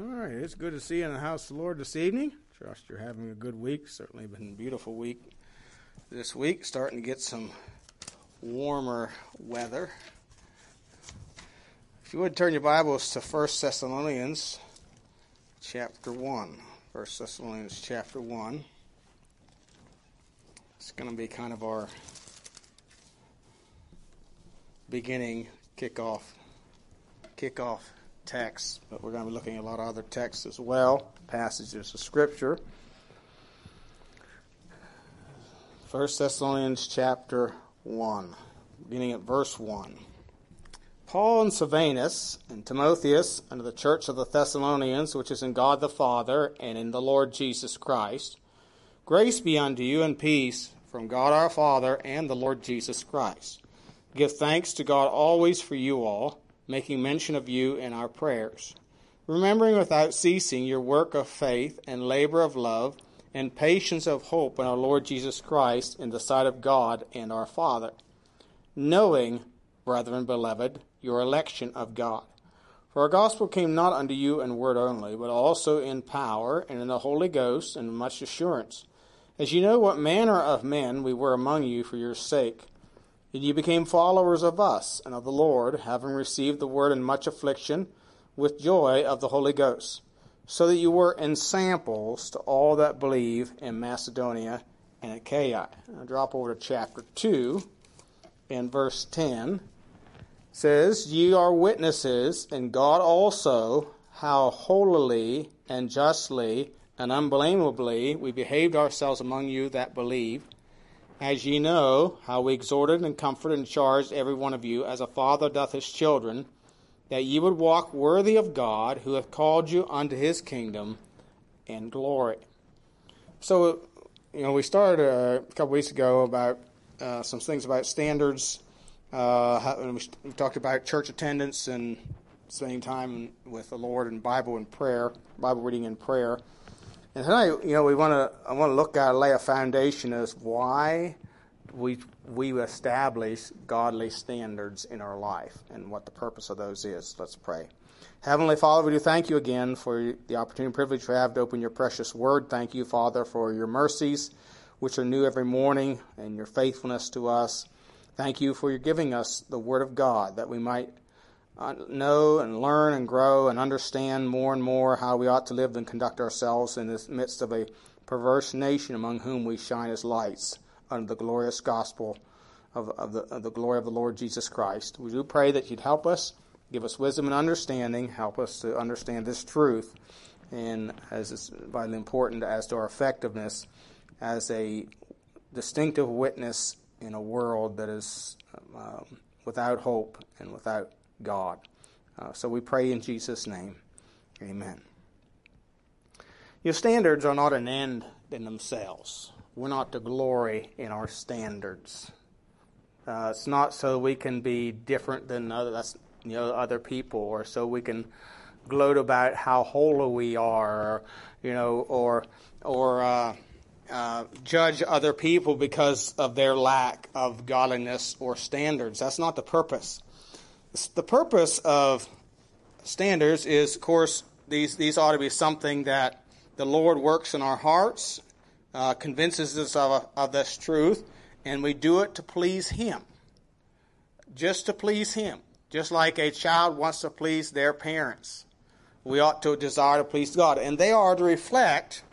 All right, it's good to see you in the house of the Lord this evening. Trust you're having a good week. Certainly been a beautiful week this week. Starting to get some warmer weather. If you would turn your Bibles to 1 Thessalonians chapter 1. 1 Thessalonians chapter 1. It's going to be kind of our beginning kickoff kickoff text, but we're going to be looking at a lot of other texts as well, passages of Scripture. 1 Thessalonians chapter 1, beginning at verse 1. Paul and Silvanus and Timotheus unto the church of the Thessalonians, which is in God the Father and in the Lord Jesus Christ, grace be unto you and peace from God our Father and the Lord Jesus Christ. Give thanks to God always for you all making mention of you in our prayers, remembering without ceasing your work of faith and labor of love and patience of hope in our Lord Jesus Christ in the sight of God and our Father, knowing, brethren beloved, your election of God. For our gospel came not unto you in word only, but also in power and in the Holy Ghost and much assurance, as you know what manner of men we were among you for your sake and ye became followers of us and of the Lord, having received the word in much affliction, with joy of the Holy Ghost, so that you were ensamples to all that believe in Macedonia and Achaia. I'll drop over to chapter 2 and verse 10. It says, Ye are witnesses, and God also, how holily and justly and unblameably we behaved ourselves among you that believe as ye know, how we exhorted and comforted and charged every one of you, as a father doth his children, that ye would walk worthy of God, who hath called you unto his kingdom and glory. So, you know, we started a couple weeks ago about uh, some things about standards. Uh, we talked about church attendance and spending time with the Lord and Bible and prayer, Bible reading and prayer. And tonight, you know, we want to I want to look at lay a foundation as why we we establish godly standards in our life and what the purpose of those is. Let's pray. Heavenly Father, we do thank you again for the opportunity and privilege we have to open your precious word. Thank you, Father, for your mercies, which are new every morning, and your faithfulness to us. Thank you for your giving us the word of God that we might know and learn and grow and understand more and more how we ought to live and conduct ourselves in the midst of a perverse nation among whom we shine as lights under the glorious gospel of, of, the, of the glory of the Lord Jesus Christ. We do pray that you'd help us, give us wisdom and understanding, help us to understand this truth, and as is vitally important as to our effectiveness as a distinctive witness in a world that is um, without hope and without God. Uh, so we pray in Jesus' name. Amen. Your standards are not an end in themselves. We're not to glory in our standards. Uh, it's not so we can be different than other, you know, other people, or so we can gloat about how holy we are, or, you know, or or uh, uh, judge other people because of their lack of godliness or standards. That's not the purpose. The purpose of standards is, of course, these, these ought to be something that the Lord works in our hearts, uh, convinces us of, of this truth, and we do it to please Him. Just to please Him. Just like a child wants to please their parents. We ought to desire to please God. And they are to reflect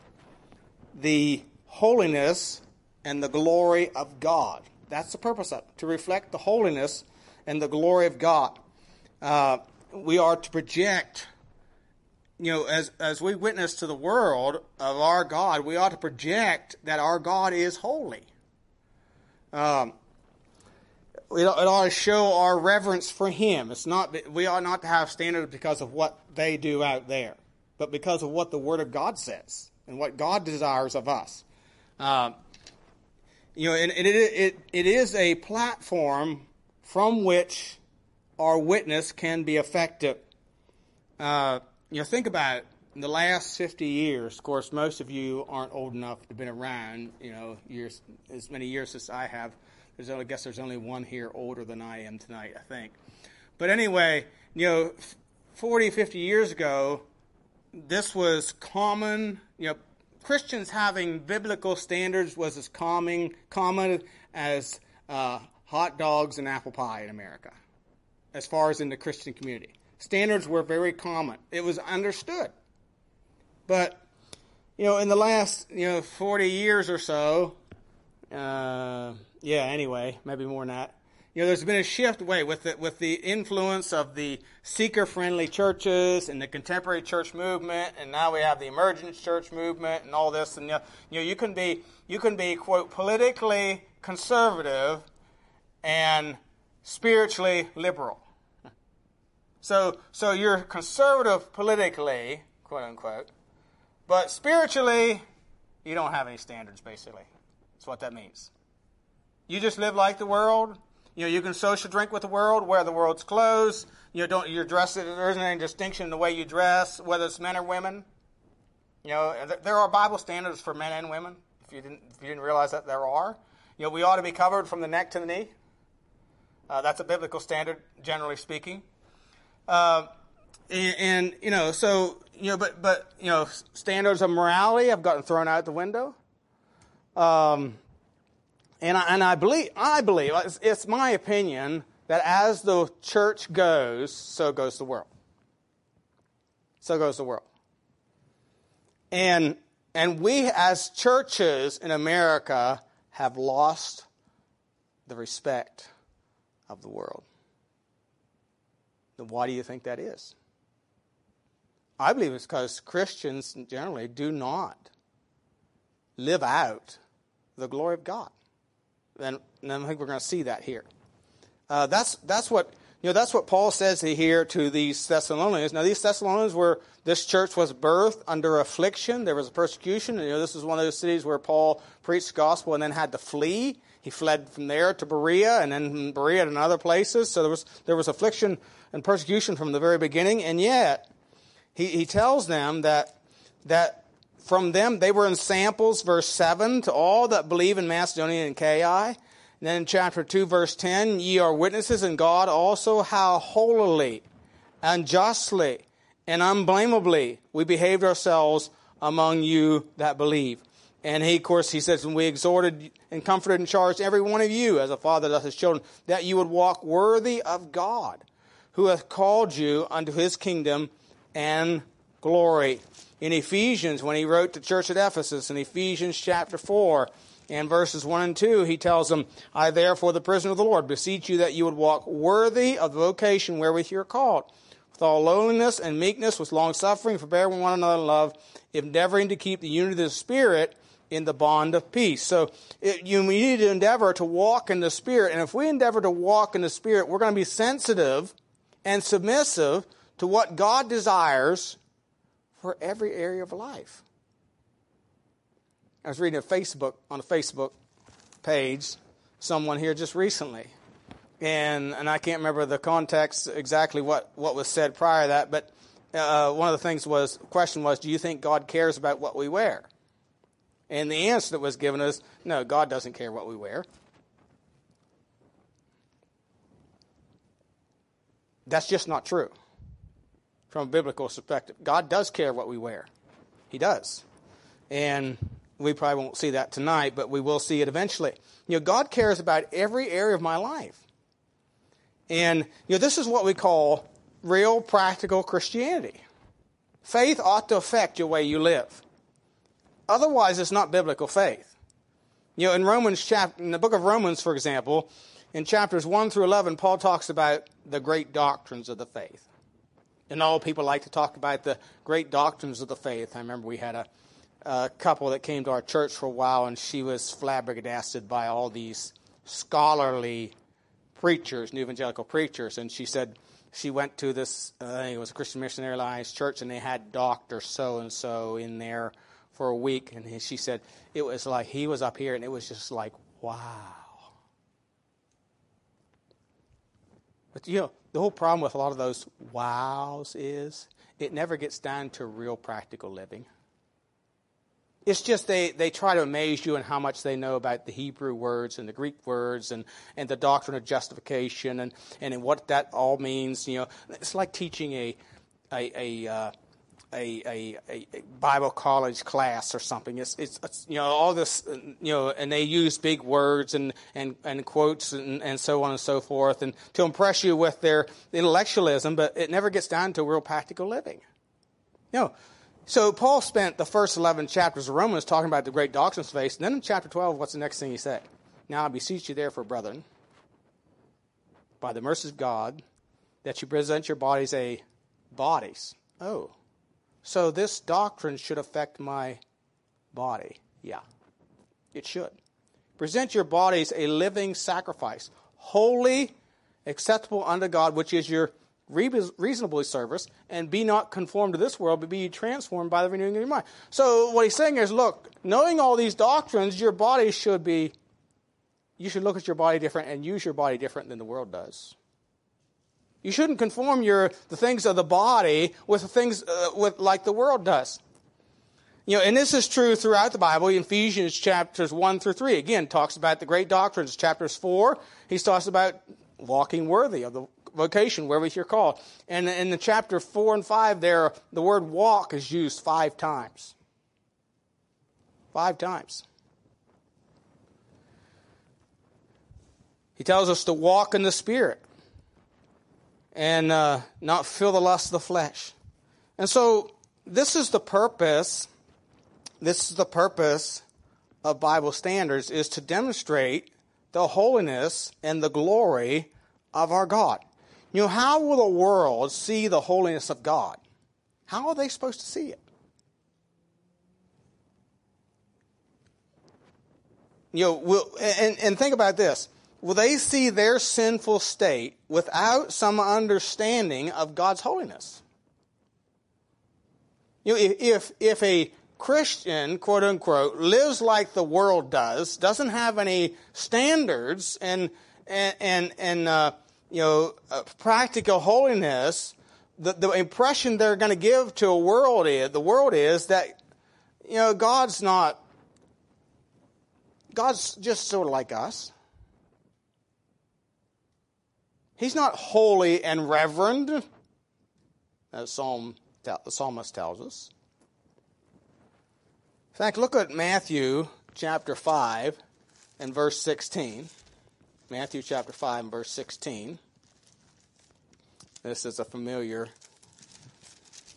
the holiness and the glory of God. That's the purpose of it, to reflect the holiness and the glory of God. Uh, we are to project, you know, as, as we witness to the world of our God, we ought to project that our God is holy. Um, it, ought to show our reverence for Him. It's not, we ought not to have standards because of what they do out there, but because of what the Word of God says and what God desires of us. Uh, you know, and, and it, it, it is a platform from which our witness can be effective. Uh, you know, think about it. In the last 50 years, of course, most of you aren't old enough to have been around, you know, years, as many years as I have. There's, I guess there's only one here older than I am tonight, I think. But anyway, you know, 40, 50 years ago, this was common. You know, Christians having biblical standards was as common common as uh, hot dogs and apple pie in America, as far as in the Christian community. Standards were very common. It was understood. But, you know, in the last, you know, 40 years or so, uh, yeah, anyway, maybe more than that, you know, there's been a shift away with the, with the influence of the seeker-friendly churches and the contemporary church movement, and now we have the emergent church movement and all this. And you, know, you can be you can be quote politically conservative and spiritually liberal. So so you're conservative politically, quote unquote, but spiritually you don't have any standards. Basically, that's what that means. You just live like the world you know, you can social drink with the world, wear the world's clothes. You know, don't you're dressed. There isn't any distinction in the way you dress, whether it's men or women. You know, there are Bible standards for men and women. If you didn't, if you didn't realize that there are, you know, we ought to be covered from the neck to the knee. Uh, that's a biblical standard, generally speaking. Uh, and, and, you know, so you know, but but you know, standards of morality have gotten thrown out the window. Um, and I, and I believe, I believe, it's, it's my opinion that as the church goes, so goes the world. So goes the world. And, and we as churches in America have lost the respect of the world. Then why do you think that is? I believe it's because Christians generally do not live out the glory of God. And, I think we're going to see that here. Uh, that's, that's what, you know, that's what Paul says here to these Thessalonians. Now, these Thessalonians were, this church was birthed under affliction. There was a persecution. You know, this is one of those cities where Paul preached the gospel and then had to flee. He fled from there to Berea and then Berea and other places. So there was, there was affliction and persecution from the very beginning. And yet, he, he tells them that, that from them, they were ensamples, verse 7, to all that believe in Macedonia and Achaia. And then in chapter 2, verse 10, ye are witnesses in God also how holily and justly and unblameably we behaved ourselves among you that believe. And he, of course, he says, and we exhorted and comforted and charged every one of you as a father does his children, that you would walk worthy of God, who hath called you unto his kingdom and glory in Ephesians, when he wrote to the church at Ephesus, in Ephesians chapter 4, and verses 1 and 2, he tells them, I therefore, the prisoner of the Lord, beseech you that you would walk worthy of the vocation wherewith you are called, with all lowliness and meekness, with long suffering, forbearing one another in love, endeavoring to keep the unity of the Spirit in the bond of peace. So it, you need to endeavor to walk in the Spirit. And if we endeavor to walk in the Spirit, we're going to be sensitive and submissive to what God desires for every area of life. I was reading a Facebook on a Facebook page, someone here just recently, and and I can't remember the context exactly what what was said prior to that, but uh, one of the things was the question was, do you think God cares about what we wear? And the answer that was given is, no, God doesn't care what we wear. That's just not true from a biblical perspective. God does care what we wear. He does. And we probably won't see that tonight, but we will see it eventually. You know, God cares about every area of my life. And, you know, this is what we call real practical Christianity. Faith ought to affect your way you live. Otherwise, it's not biblical faith. You know, in Romans chapter, in the book of Romans, for example, in chapters 1 through 11, Paul talks about the great doctrines of the faith. And all people like to talk about the great doctrines of the faith. I remember we had a, a couple that came to our church for a while, and she was flabbergasted by all these scholarly preachers, new evangelical preachers. And she said she went to this, uh, I think it was a Christian Missionary Alliance church, and they had Dr. So and so in there for a week. And she said it was like he was up here, and it was just like, wow. But you know, the whole problem with a lot of those wows is it never gets down to real practical living. It's just they, they try to amaze you in how much they know about the Hebrew words and the Greek words and, and the doctrine of justification and, and what that all means. You know, it's like teaching a, a, a, uh, a, a, a, Bible college class or something. It's, it's, it's, you know all this you know, and they use big words and and, and quotes and, and so on and so forth, and to impress you with their intellectualism. But it never gets down to real practical living. You know, so Paul spent the first eleven chapters of Romans talking about the great doctrines of faith, and then in chapter twelve, what's the next thing he said? Now I beseech you, therefore, brethren, by the mercies of God, that you present your bodies a bodies. Oh, so this doctrine should affect my body. Yeah, it should. Present your bodies a living sacrifice, holy, acceptable unto God, which is your reasonably service, and be not conformed to this world, but be transformed by the renewing of your mind. So what he's saying is, look, knowing all these doctrines, your body should be, you should look at your body different and use your body different than the world does. You shouldn't conform your the things of the body with things uh, with like the world does. You know, and this is true throughout the Bible. Ephesians chapters one through three, again talks about the great doctrines. Chapters four, he talks about walking worthy of the vocation wherever you're called. And in the chapter four and five, there the word walk is used five times. Five times. He tells us to walk in the Spirit and uh, not feel the lust of the flesh. And so this is the purpose. This is the purpose of Bible standards is to demonstrate the holiness and the glory of our God. You know, how will the world see the holiness of God? How are they supposed to see it? You know, we'll, and, and think about this will they see their sinful state without some understanding of God's holiness? You know, if, if a Christian, quote unquote, lives like the world does, doesn't have any standards and, and, and, and uh, you know, uh, practical holiness, the, the impression they're going to give to a world is, the world is that, you know, God's not, God's just sort of like us. He's not holy and reverend, as Psalm, the psalmist tells us. In fact, look at Matthew chapter 5 and verse 16. Matthew chapter 5 and verse 16. This is a familiar.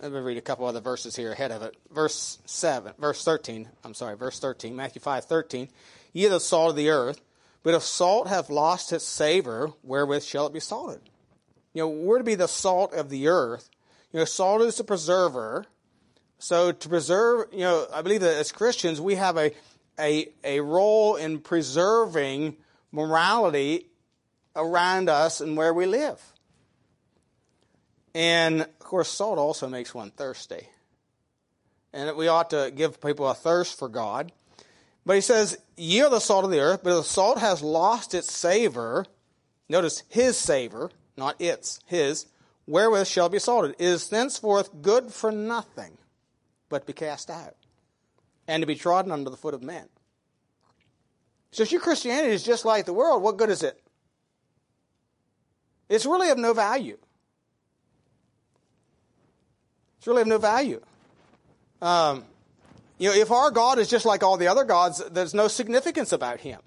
Let me read a couple other verses here ahead of it. Verse 7, verse 13. I'm sorry, verse 13. Matthew 5, 13. Ye are the salt of the earth. But if salt have lost its savor, wherewith shall it be salted? You know, we're to be the salt of the earth. You know, salt is a preserver. So to preserve, you know, I believe that as Christians, we have a, a, a role in preserving morality around us and where we live. And of course, salt also makes one thirsty. And we ought to give people a thirst for God. But he says, Ye are the salt of the earth, but if the salt has lost its savor, notice his savor, not its, his, wherewith shall be salted, it is thenceforth good for nothing, but be cast out, and to be trodden under the foot of men. So if your Christianity is just like the world, what good is it? It's really of no value. It's really of no value. Um, you know, if our God is just like all the other gods, there's no significance about him.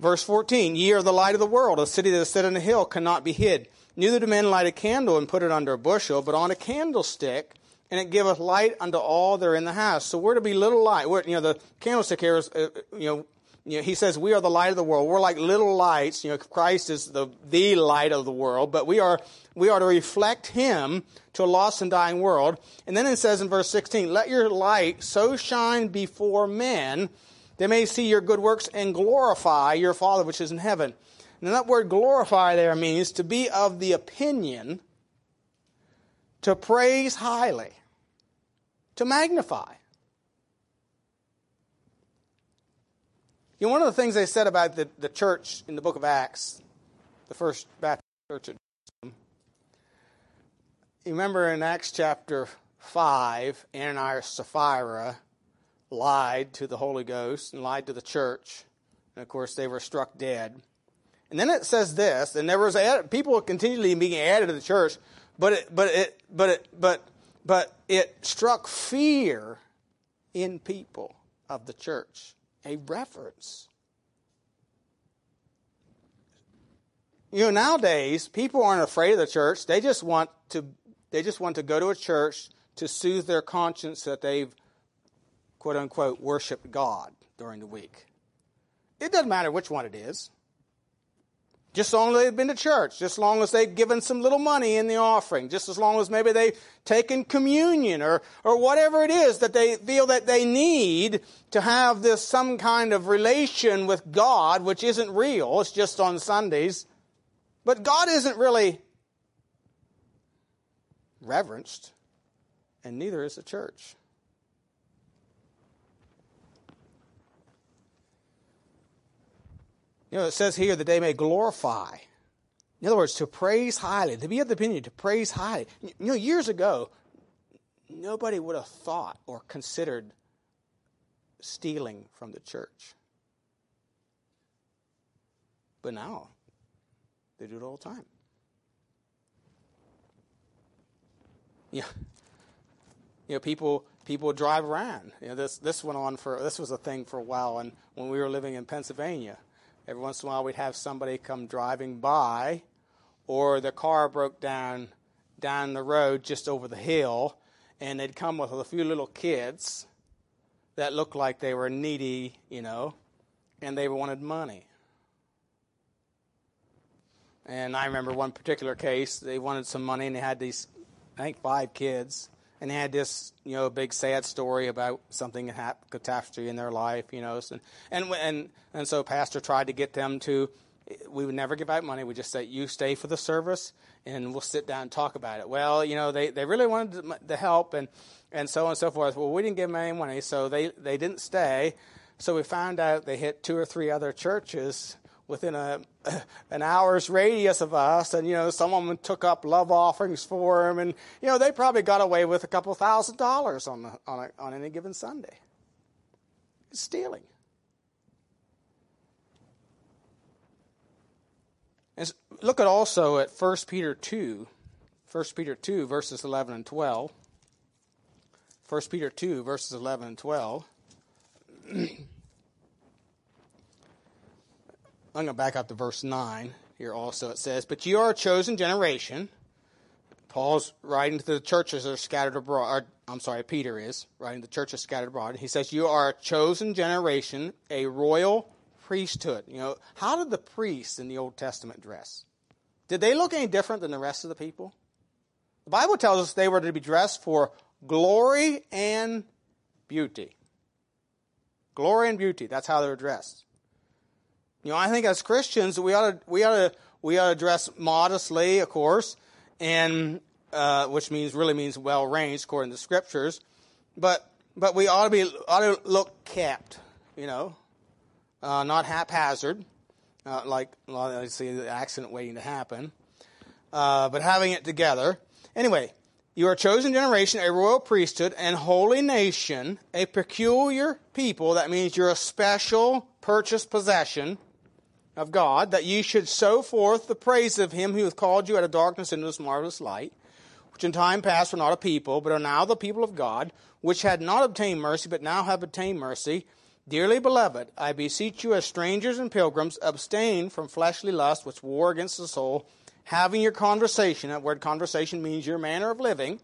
Verse 14, Ye are the light of the world. A city that is set on a hill cannot be hid. Neither do men light a candle and put it under a bushel, but on a candlestick, and it giveth light unto all that are in the house. So we're to be little light. We're, you know, the candlestick here is, uh, you know, you know, he says we are the light of the world. We're like little lights. You know, Christ is the, the light of the world, but we are, we are to reflect him to a lost and dying world. And then it says in verse 16, let your light so shine before men they may see your good works and glorify your Father which is in heaven. And that word glorify there means to be of the opinion, to praise highly, to magnify. You know, one of the things they said about the, the church in the book of Acts, the first Baptist church at Jerusalem, you remember in Acts chapter 5, Ananias Sapphira lied to the Holy Ghost and lied to the church. And of course, they were struck dead. And then it says this, and there was people continually being added to the church, but it, but it, but it, but but it struck fear in people of the church, a reverence. You know, nowadays people aren't afraid of the church. They just want to they just want to go to a church to soothe their conscience that they've quote unquote worshiped God during the week. It doesn't matter which one it is. Just as long as they've been to church, just as long as they've given some little money in the offering, just as long as maybe they've taken communion or, or whatever it is that they feel that they need to have this some kind of relation with God, which isn't real, it's just on Sundays. But God isn't really reverenced, and neither is the church. You know, it says here that they may glorify. In other words, to praise highly, to be of the opinion, to praise highly. You know, years ago, nobody would have thought or considered stealing from the church. But now, they do it all the time. Yeah. You know, people people drive around. You know, this this went on for this was a thing for a while and when we were living in Pennsylvania Every once in a while, we'd have somebody come driving by, or the car broke down down the road just over the hill, and they'd come with a few little kids that looked like they were needy, you know, and they wanted money. And I remember one particular case, they wanted some money, and they had these, I think, five kids and had this, you know, big sad story about something happened, catastrophe in their life, you know, and and and and so pastor tried to get them to. We would never give out money. We just say, "You stay for the service, and we'll sit down and talk about it." Well, you know, they, they really wanted the help, and and so on and so forth. Well, we didn't give them any money, so they they didn't stay. So we found out they hit two or three other churches within a an hour's radius of us, and you know some of them took up love offerings for him, and you know they probably got away with a couple thousand dollars on the, on a, on any given Sunday. It's stealing. And look at also at 1 Peter 2, 1 Peter 2 verses 11 and 12. 1 Peter 2 verses 11 and 12. I'm going to back up to verse 9 here also. It says, But you are a chosen generation. Paul's writing to the churches that are scattered abroad. Or, I'm sorry, Peter is writing to the churches scattered abroad. He says, You are a chosen generation, a royal priesthood. You know, how did the priests in the Old Testament dress? Did they look any different than the rest of the people? The Bible tells us they were to be dressed for glory and beauty. Glory and beauty. That's how they were dressed. You know, I think as Christians, we ought to, we ought to, we ought to dress modestly, of course, and, uh, which means, really means well ranged according to the scriptures. But, but we ought to be, ought to look kept, you know, uh, not haphazard, uh, like, I see the accident waiting to happen, uh, but having it together. Anyway, you are a chosen generation, a royal priesthood, and holy nation, a peculiar people. That means you're a special purchased possession of God, that ye should show forth the praise of him who hath called you out of darkness into this marvelous light, which in time past were not a people, but are now the people of God, which had not obtained mercy, but now have obtained mercy. Dearly beloved, I beseech you as strangers and pilgrims, abstain from fleshly lust which war against the soul, having your conversation, that word conversation means your manner of living,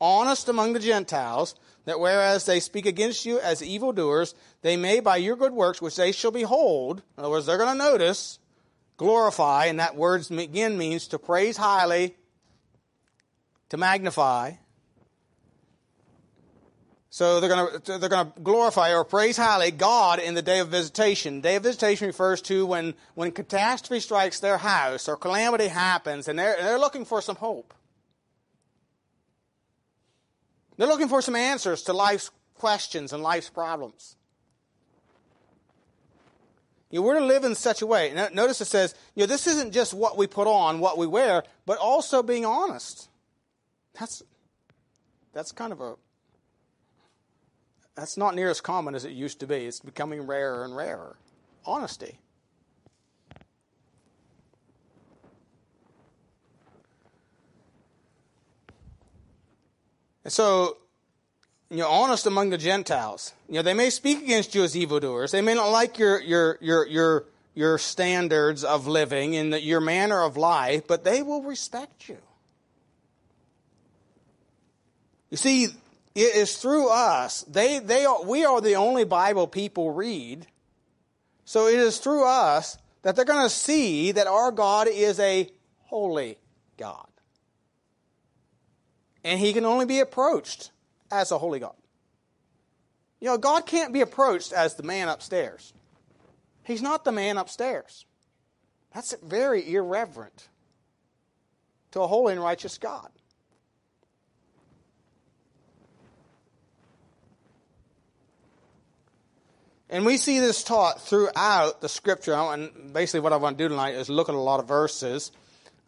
honest among the Gentiles, that whereas they speak against you as evildoers, they may by your good works, which they shall behold, in other words, they're going to notice, glorify, and that word again means to praise highly, to magnify. So they're going to they're going to glorify or praise highly God in the day of visitation. Day of visitation refers to when when catastrophe strikes their house or calamity happens, and they're they're looking for some hope. They're looking for some answers to life's questions and life's problems. You know, we're to live in such a way. Notice it says, you know, this isn't just what we put on, what we wear, but also being honest. That's that's kind of a that's not near as common as it used to be. It's becoming rarer and rarer. Honesty. And so, you know, honest among the Gentiles. You know, they may speak against you as evildoers. They may not like your your your your your standards of living and your manner of life, but they will respect you. You see, it is through us. They, they are, we are the only Bible people read. So it is through us that they're going to see that our God is a holy God. And he can only be approached as a holy God. You know, God can't be approached as the man upstairs. He's not the man upstairs. That's very irreverent to a holy and righteous God. And we see this taught throughout the scripture. And basically, what I want to do tonight is look at a lot of verses.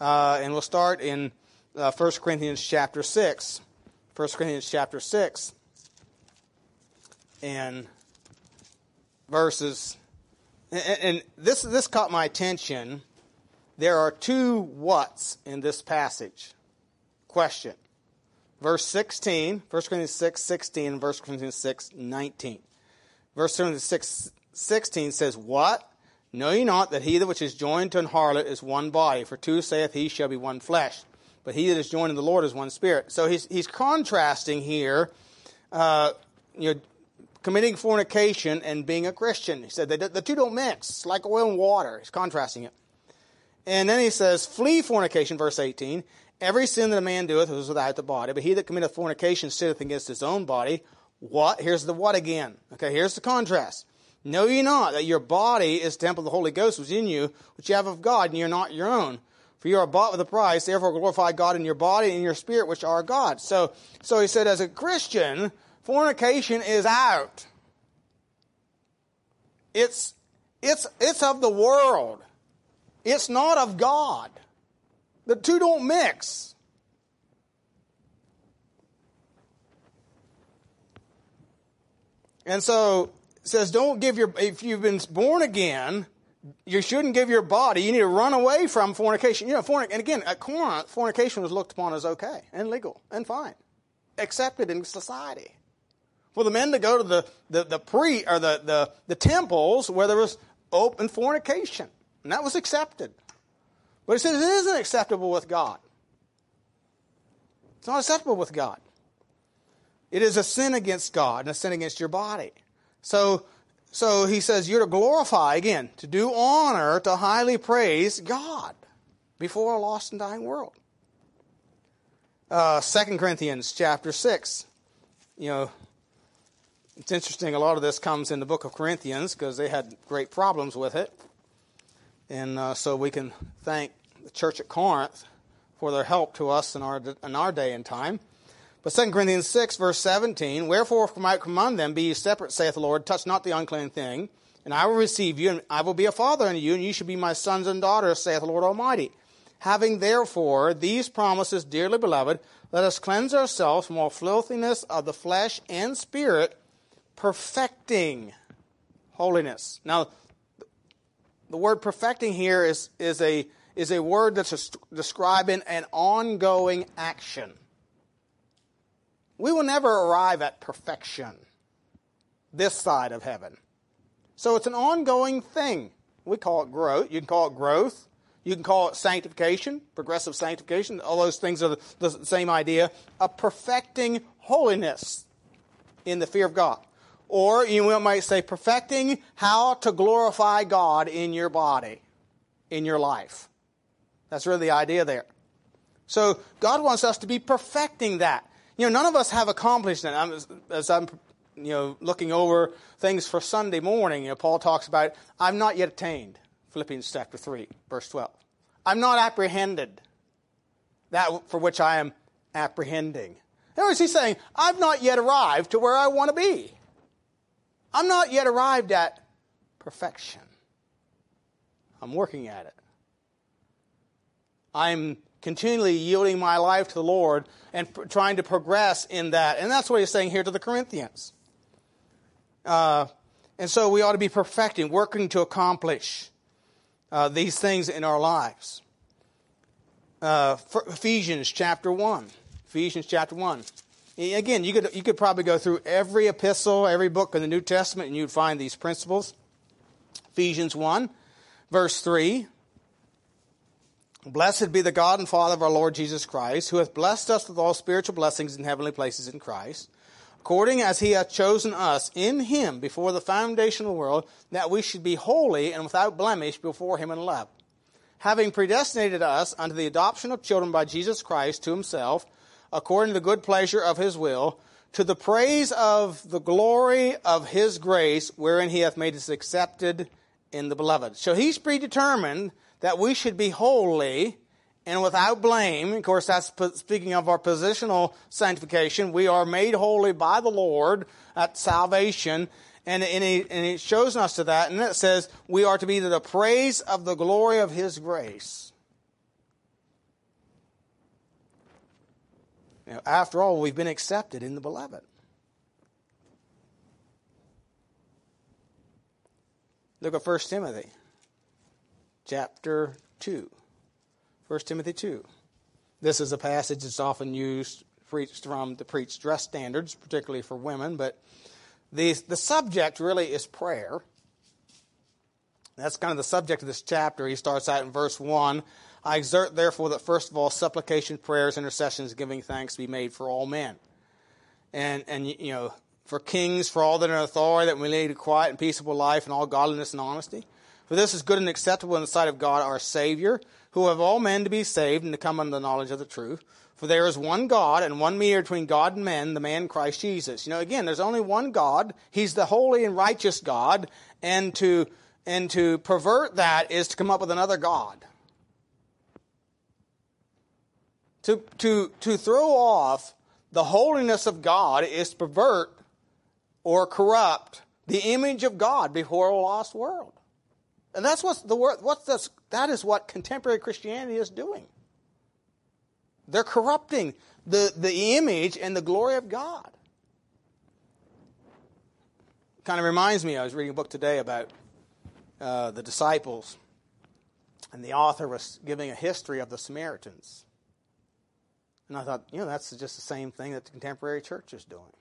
Uh, and we'll start in uh, 1 Corinthians chapter 6. 1 Corinthians chapter 6. And verses. And, and this, this caught my attention. There are two whats in this passage. Question. Verse 16, 1 Corinthians 6, 16, and 1 Corinthians 6, 19. Verse 16 says, What? Know ye not that he that which is joined to an harlot is one body? For two saith he shall be one flesh. But he that is joined in the Lord is one spirit. So he's, he's contrasting here, uh, you know, committing fornication and being a Christian. He said the two don't mix, like oil and water. He's contrasting it. And then he says, Flee fornication, verse 18. Every sin that a man doeth is without the body, but he that committeth fornication sitteth against his own body. What? Here's the what again. Okay, here's the contrast. Know ye not that your body is the temple of the Holy Ghost is in you, which you have of God, and you're not your own. For you are bought with a price, therefore glorify God in your body and in your spirit, which are God. So, so he said, as a Christian, fornication is out. It's, it's, it's of the world. It's not of God. The two don't mix. And so it says, don't give your, if you've been born again, you shouldn't give your body, you need to run away from fornication. You know, fornic- and again, at Corinth, fornication was looked upon as okay and legal and fine, accepted in society. For the men to go to the, the, the pre, or the, the, the temples where there was open fornication. And that was accepted. But he says it isn't acceptable with God. It's not acceptable with God. It is a sin against God and a sin against your body. So, so he says you're to glorify, again, to do honor, to highly praise God before a lost and dying world. Uh, 2 Corinthians chapter 6. You know, it's interesting, a lot of this comes in the book of Corinthians because they had great problems with it. And uh, so we can thank the church at Corinth for their help to us in our, in our day and time. But 2 Corinthians 6, verse 17, Wherefore I command them, be ye separate, saith the Lord, touch not the unclean thing, and I will receive you, and I will be a father unto you, and you shall be my sons and daughters, saith the Lord Almighty. Having therefore these promises, dearly beloved, let us cleanse ourselves from all filthiness of the flesh and spirit, perfecting holiness. Now, the word perfecting here is, is, a, is a word that's describing an ongoing action. We will never arrive at perfection this side of heaven. So it's an ongoing thing. We call it growth. You can call it growth. You can call it sanctification, progressive sanctification. All those things are the, same idea of perfecting holiness in the fear of God. Or you might say perfecting how to glorify God in your body, in your life. That's really the idea there. So God wants us to be perfecting that. You know, none of us have accomplished that. I'm, As I'm, you know, looking over things for Sunday morning, you know, Paul talks about, I've not yet attained. Philippians chapter 3, verse 12. I'm not apprehended that for which I am apprehending. In other words, he's saying, I've not yet arrived to where I want to be. I'm not yet arrived at perfection. I'm working at it. I'm continually yielding my life to the Lord and pr- trying to progress in that. And that's what he's saying here to the Corinthians. Uh, and so we ought to be perfecting, working to accomplish uh, these things in our lives. Uh, Ephesians chapter 1. Ephesians chapter 1. Again, you could, you could probably go through every epistle, every book in the New Testament, and you'd find these principles. Ephesians 1, verse 3. Blessed be the God and Father of our Lord Jesus Christ, who hath blessed us with all spiritual blessings in heavenly places in Christ, according as he hath chosen us in him before the foundation of the world, that we should be holy and without blemish before him in love. Having predestinated us unto the adoption of children by Jesus Christ to himself, according to the good pleasure of his will, to the praise of the glory of his grace, wherein he hath made us accepted in the beloved. So he's predetermined that we should be holy and without blame. Of course, that's speaking of our positional sanctification. We are made holy by the Lord at salvation. And, and, he, and it shows us to that. And it says we are to be to the praise of the glory of his grace. Know, after all, we've been accepted in the beloved. Look at 1 Timothy chapter 2. 1 Timothy 2. This is a passage that's often used preached from the preach dress standards, particularly for women, but the, the subject really is prayer. That's kind of the subject of this chapter. He starts out in verse 1. I exert, therefore, that first of all, supplication, prayers, intercessions, giving thanks be made for all men. And, and you know, for kings, for all that are in authority, that we lead a quiet and peaceable life in all godliness and honesty. For this is good and acceptable in the sight of God our Savior, who have all men to be saved and to come unto the knowledge of the truth. For there is one God and one mediator between God and men, the man Christ Jesus. You know, again, there's only one God. He's the holy and righteous God. And to, and to pervert that is to come up with another God. To, to, to throw off the holiness of God is to pervert or corrupt the image of God before a lost world. And that's what's the word, what's this, that is what contemporary Christianity is doing. They're corrupting the, the image and the glory of God. Kind of reminds me, I was reading a book today about uh, the disciples, and the author was giving a history of the Samaritans. And I thought, you know, that's just the same thing that the contemporary church is doing.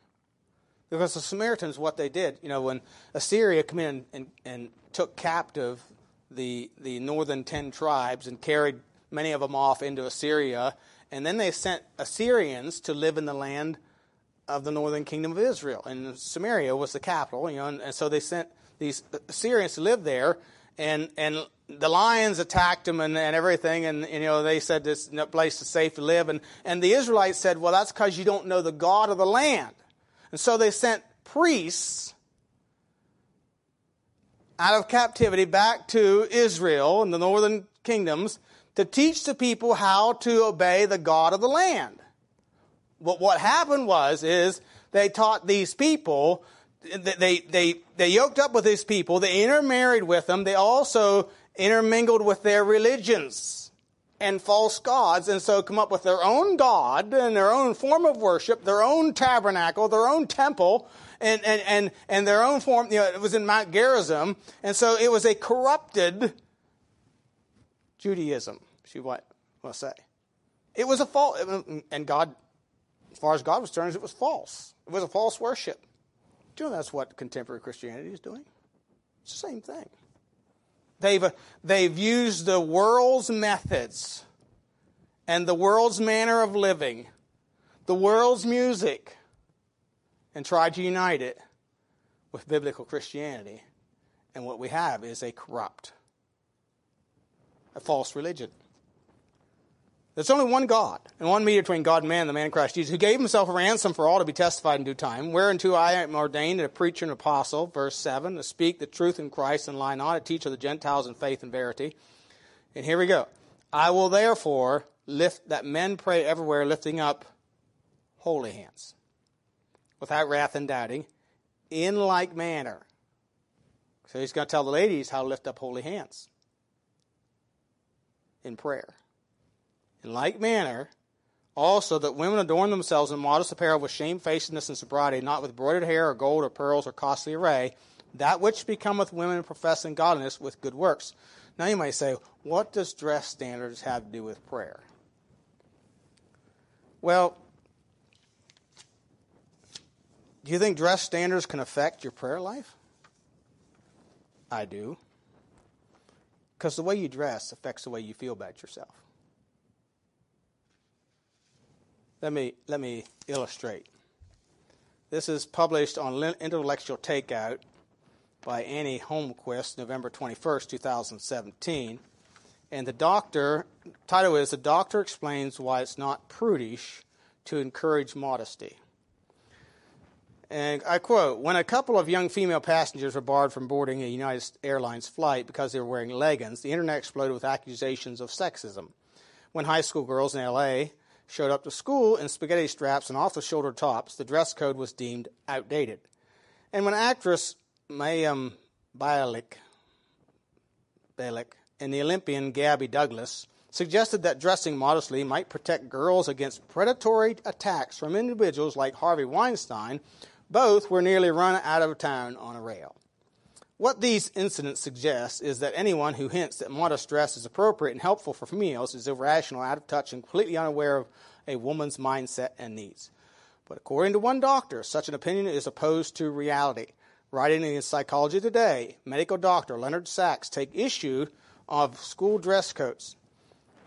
Because the Samaritans, what they did, you know, when Assyria came in and, and took captive the, the northern ten tribes and carried many of them off into Assyria, and then they sent Assyrians to live in the land of the northern kingdom of Israel. And Samaria was the capital, you know, and, and so they sent these Assyrians to live there, and, and the lions attacked them and, and everything, and, and, you know they said this place is safe to live, and, and the Israelites said, well, that's because you don't know the God of the land. And so they sent priests out of captivity back to Israel and the northern kingdoms to teach the people how to obey the God of the land. But what happened was, is they taught these people, they, they, they yoked up with these people, they intermarried with them, they also intermingled with their religions and false gods, and so come up with their own God and their own form of worship, their own tabernacle, their own temple, and, and, and, and their own form. You know, it was in Mount Gerizim, and so it was a corrupted Judaism, she might to say. It was a false, and God, as far as God was concerned, it was false. It was a false worship. Do you know that's what contemporary Christianity is doing? It's the same thing. They've, they've used the world's methods and the world's manner of living, the world's music, and tried to unite it with biblical Christianity. And what we have is a corrupt, a false religion. There's only one God, and one mediator between God and man, the man Christ Jesus, who gave himself a ransom for all to be testified in due time, whereunto I am ordained a preacher and apostle, verse 7, to speak the truth in Christ and lie not, to teach of the Gentiles in faith and verity. And here we go. I will therefore lift that men pray everywhere, lifting up holy hands, without wrath and doubting, in like manner. So he's going to tell the ladies how to lift up holy hands in prayer. In like manner, also that women adorn themselves in modest apparel with shamefacedness and sobriety, not with broidered hair or gold or pearls or costly array, that which becometh women professing godliness with good works. Now you might say, what does dress standards have to do with prayer? Well, Do you think dress standards can affect your prayer life? I do. Because the way you dress affects the way you feel about yourself. Let me, let me illustrate. This is published on Intellectual Takeout by Annie Holmquist, November 21st, 2017. And the doctor, title is The Doctor Explains Why It's Not Prudish to Encourage Modesty. And I quote When a couple of young female passengers were barred from boarding a United Airlines flight because they were wearing leggings, the internet exploded with accusations of sexism. When high school girls in LA showed up to school in spaghetti straps and off the shoulder tops, the dress code was deemed outdated. And when actress Mayim Bialik, Bialik and the Olympian Gabby Douglas suggested that dressing modestly might protect girls against predatory attacks from individuals like Harvey Weinstein, both were nearly run out of town on a rail. What these incidents suggest is that anyone who hints that modest dress is appropriate and helpful for females is irrational, out of touch, and completely unaware of a woman's mindset and needs. But according to one doctor, such an opinion is opposed to reality. Writing in Psychology Today, medical doctor Leonard Sax take issue of school dress codes.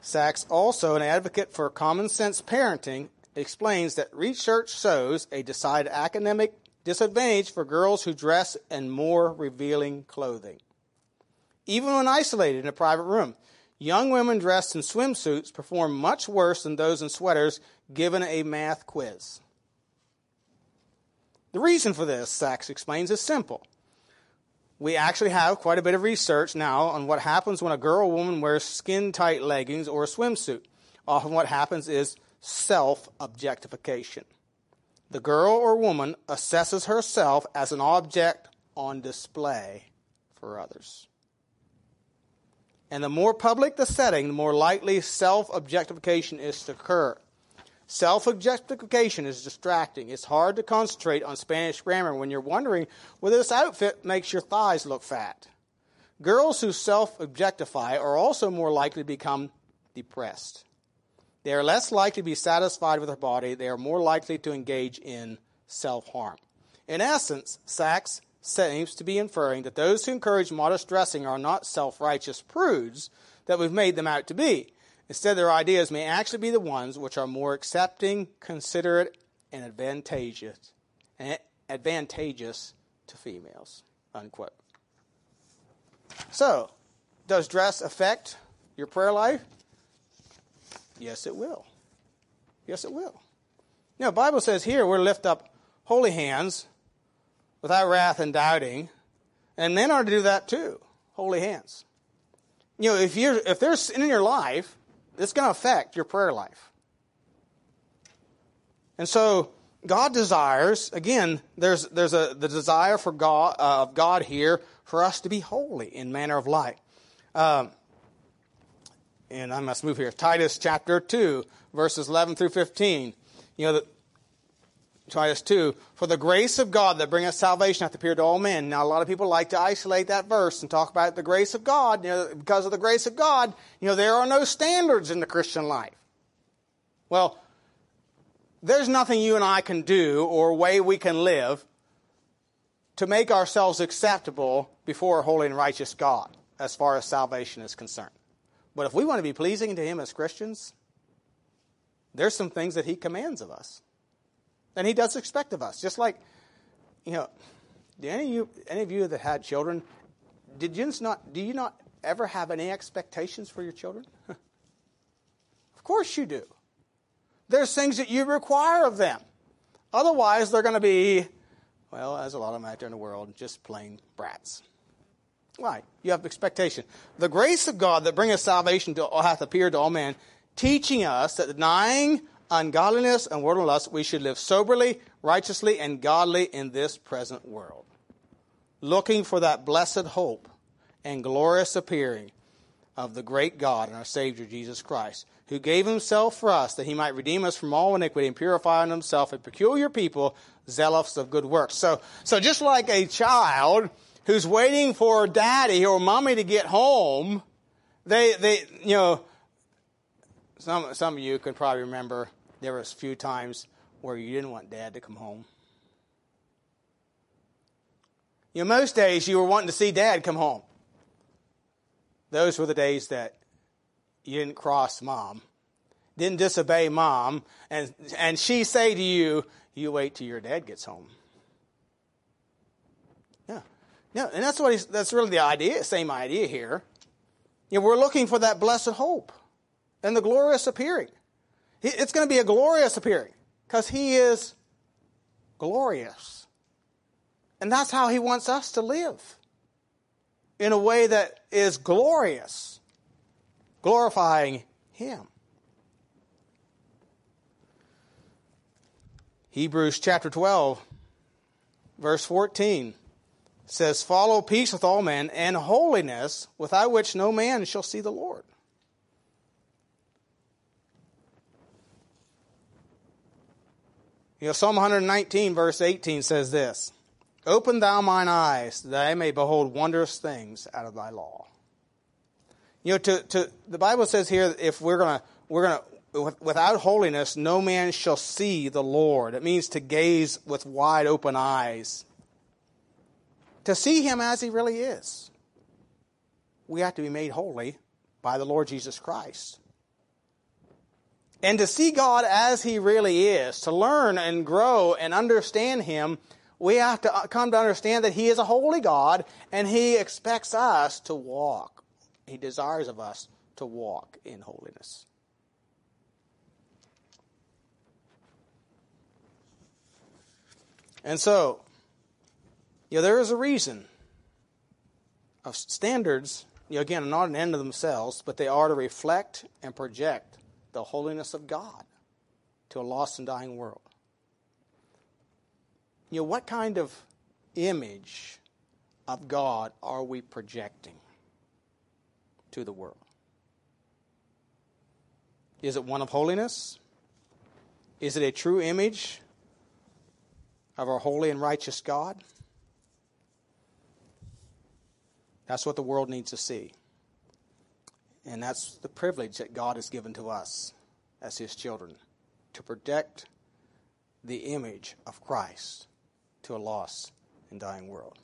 Sax, also an advocate for common sense parenting, explains that research shows a decided academic disadvantage for girls who dress in more revealing clothing. Even when isolated in a private room, young women dressed in swimsuits perform much worse than those in sweaters given a math quiz. The reason for this, Sax explains, is simple. We actually have quite a bit of research now on what happens when a girl or woman wears skin tight leggings or a swimsuit. Often, what happens is self objectification. The girl or woman assesses herself as an object on display for others. And the more public the setting, the more likely self objectification is to occur. Self objectification is distracting. It's hard to concentrate on Spanish grammar when you're wondering whether this outfit makes your thighs look fat. Girls who self objectify are also more likely to become depressed. They are less likely to be satisfied with their body. They are more likely to engage in self harm. In essence, Sax seems to be inferring that those who encourage modest dressing are not self righteous prudes that we've made them out to be. Instead, their ideas may actually be the ones which are more accepting, considerate, and advantageous, and advantageous to females. Unquote. So, does dress affect your prayer life? Yes, it will. Yes, it will. You know, Bible says here we're lift up holy hands without wrath and doubting. And men are to do that too. Holy hands. You know, if you're if there's sin in your life, it's going to affect your prayer life. And so God desires, again, there's there's a the desire for God uh, of God here for us to be holy in manner of life. Um, and I must move here. Titus chapter 2, verses 11 through 15. You know, the, Titus 2, for the grace of God that bringeth salvation hath appeared to all men. Now, a lot of people like to isolate that verse and talk about the grace of God. You know, because of the grace of God, you know, there are no standards in the Christian life. Well, there's nothing you and I can do or way we can live to make ourselves acceptable before a holy and righteous God as far as salvation is concerned. But if we want to be pleasing to Him as Christians, there's some things that He commands of us. And he does expect of us. Just like, you know, do any of you, any of you that had children, did you not, do you not ever have any expectations for your children? of course you do. There's things that you require of them. Otherwise, they're going to be, well, as a lot of them out there in the world, just plain brats. Why? You have expectation. The grace of God that bringeth salvation to, hath appeared to all men, teaching us that denying ungodliness and worldly lust, we should live soberly, righteously, and godly in this present world, looking for that blessed hope and glorious appearing of the great God and our Savior Jesus Christ, who gave himself for us that he might redeem us from all iniquity and purify unto himself a peculiar people, zealous of good works. So, so just like a child who's waiting for daddy or mommy to get home, they, they, you know, some, some of you can probably remember there was a few times where you didn't want dad to come home. You know, most days you were wanting to see dad come home. Those were the days that you didn't cross mom, didn't disobey mom, and, and she say to you, you wait till your dad gets home. Yeah. And that's what he's, that's really the idea, same idea here. You know, we're looking for that blessed hope and the glorious appearing. It's going to be a glorious appearing because he is glorious. And that's how he wants us to live in a way that is glorious, glorifying him. Hebrews chapter 12, verse 14 says, Follow peace with all men and holiness, without which no man shall see the Lord. You know, Psalm 119, verse 18 says this Open thou mine eyes, that I may behold wondrous things out of thy law. You know, to, to the Bible says here, if we're gonna, we're gonna, without holiness, no man shall see the Lord. It means to gaze with wide open eyes to see him as he really is, we have to be made holy by the Lord Jesus Christ. And to see God as he really is, to learn and grow and understand him, we have to uh, come to understand that he is a holy God and he expects us to walk. He desires of us to walk in holiness. And so, you know, there is a reason of standards, you know, again, are not an end to themselves, but they are to reflect and project the holiness of God to a lost and dying world. You know, what kind of image of God are we projecting to the world? Is it one of holiness? Is it a true image of our holy and righteous God? That's what the world needs to see. And that's the privilege that God has given to us as His children to protect the image of Christ to a lost and dying world.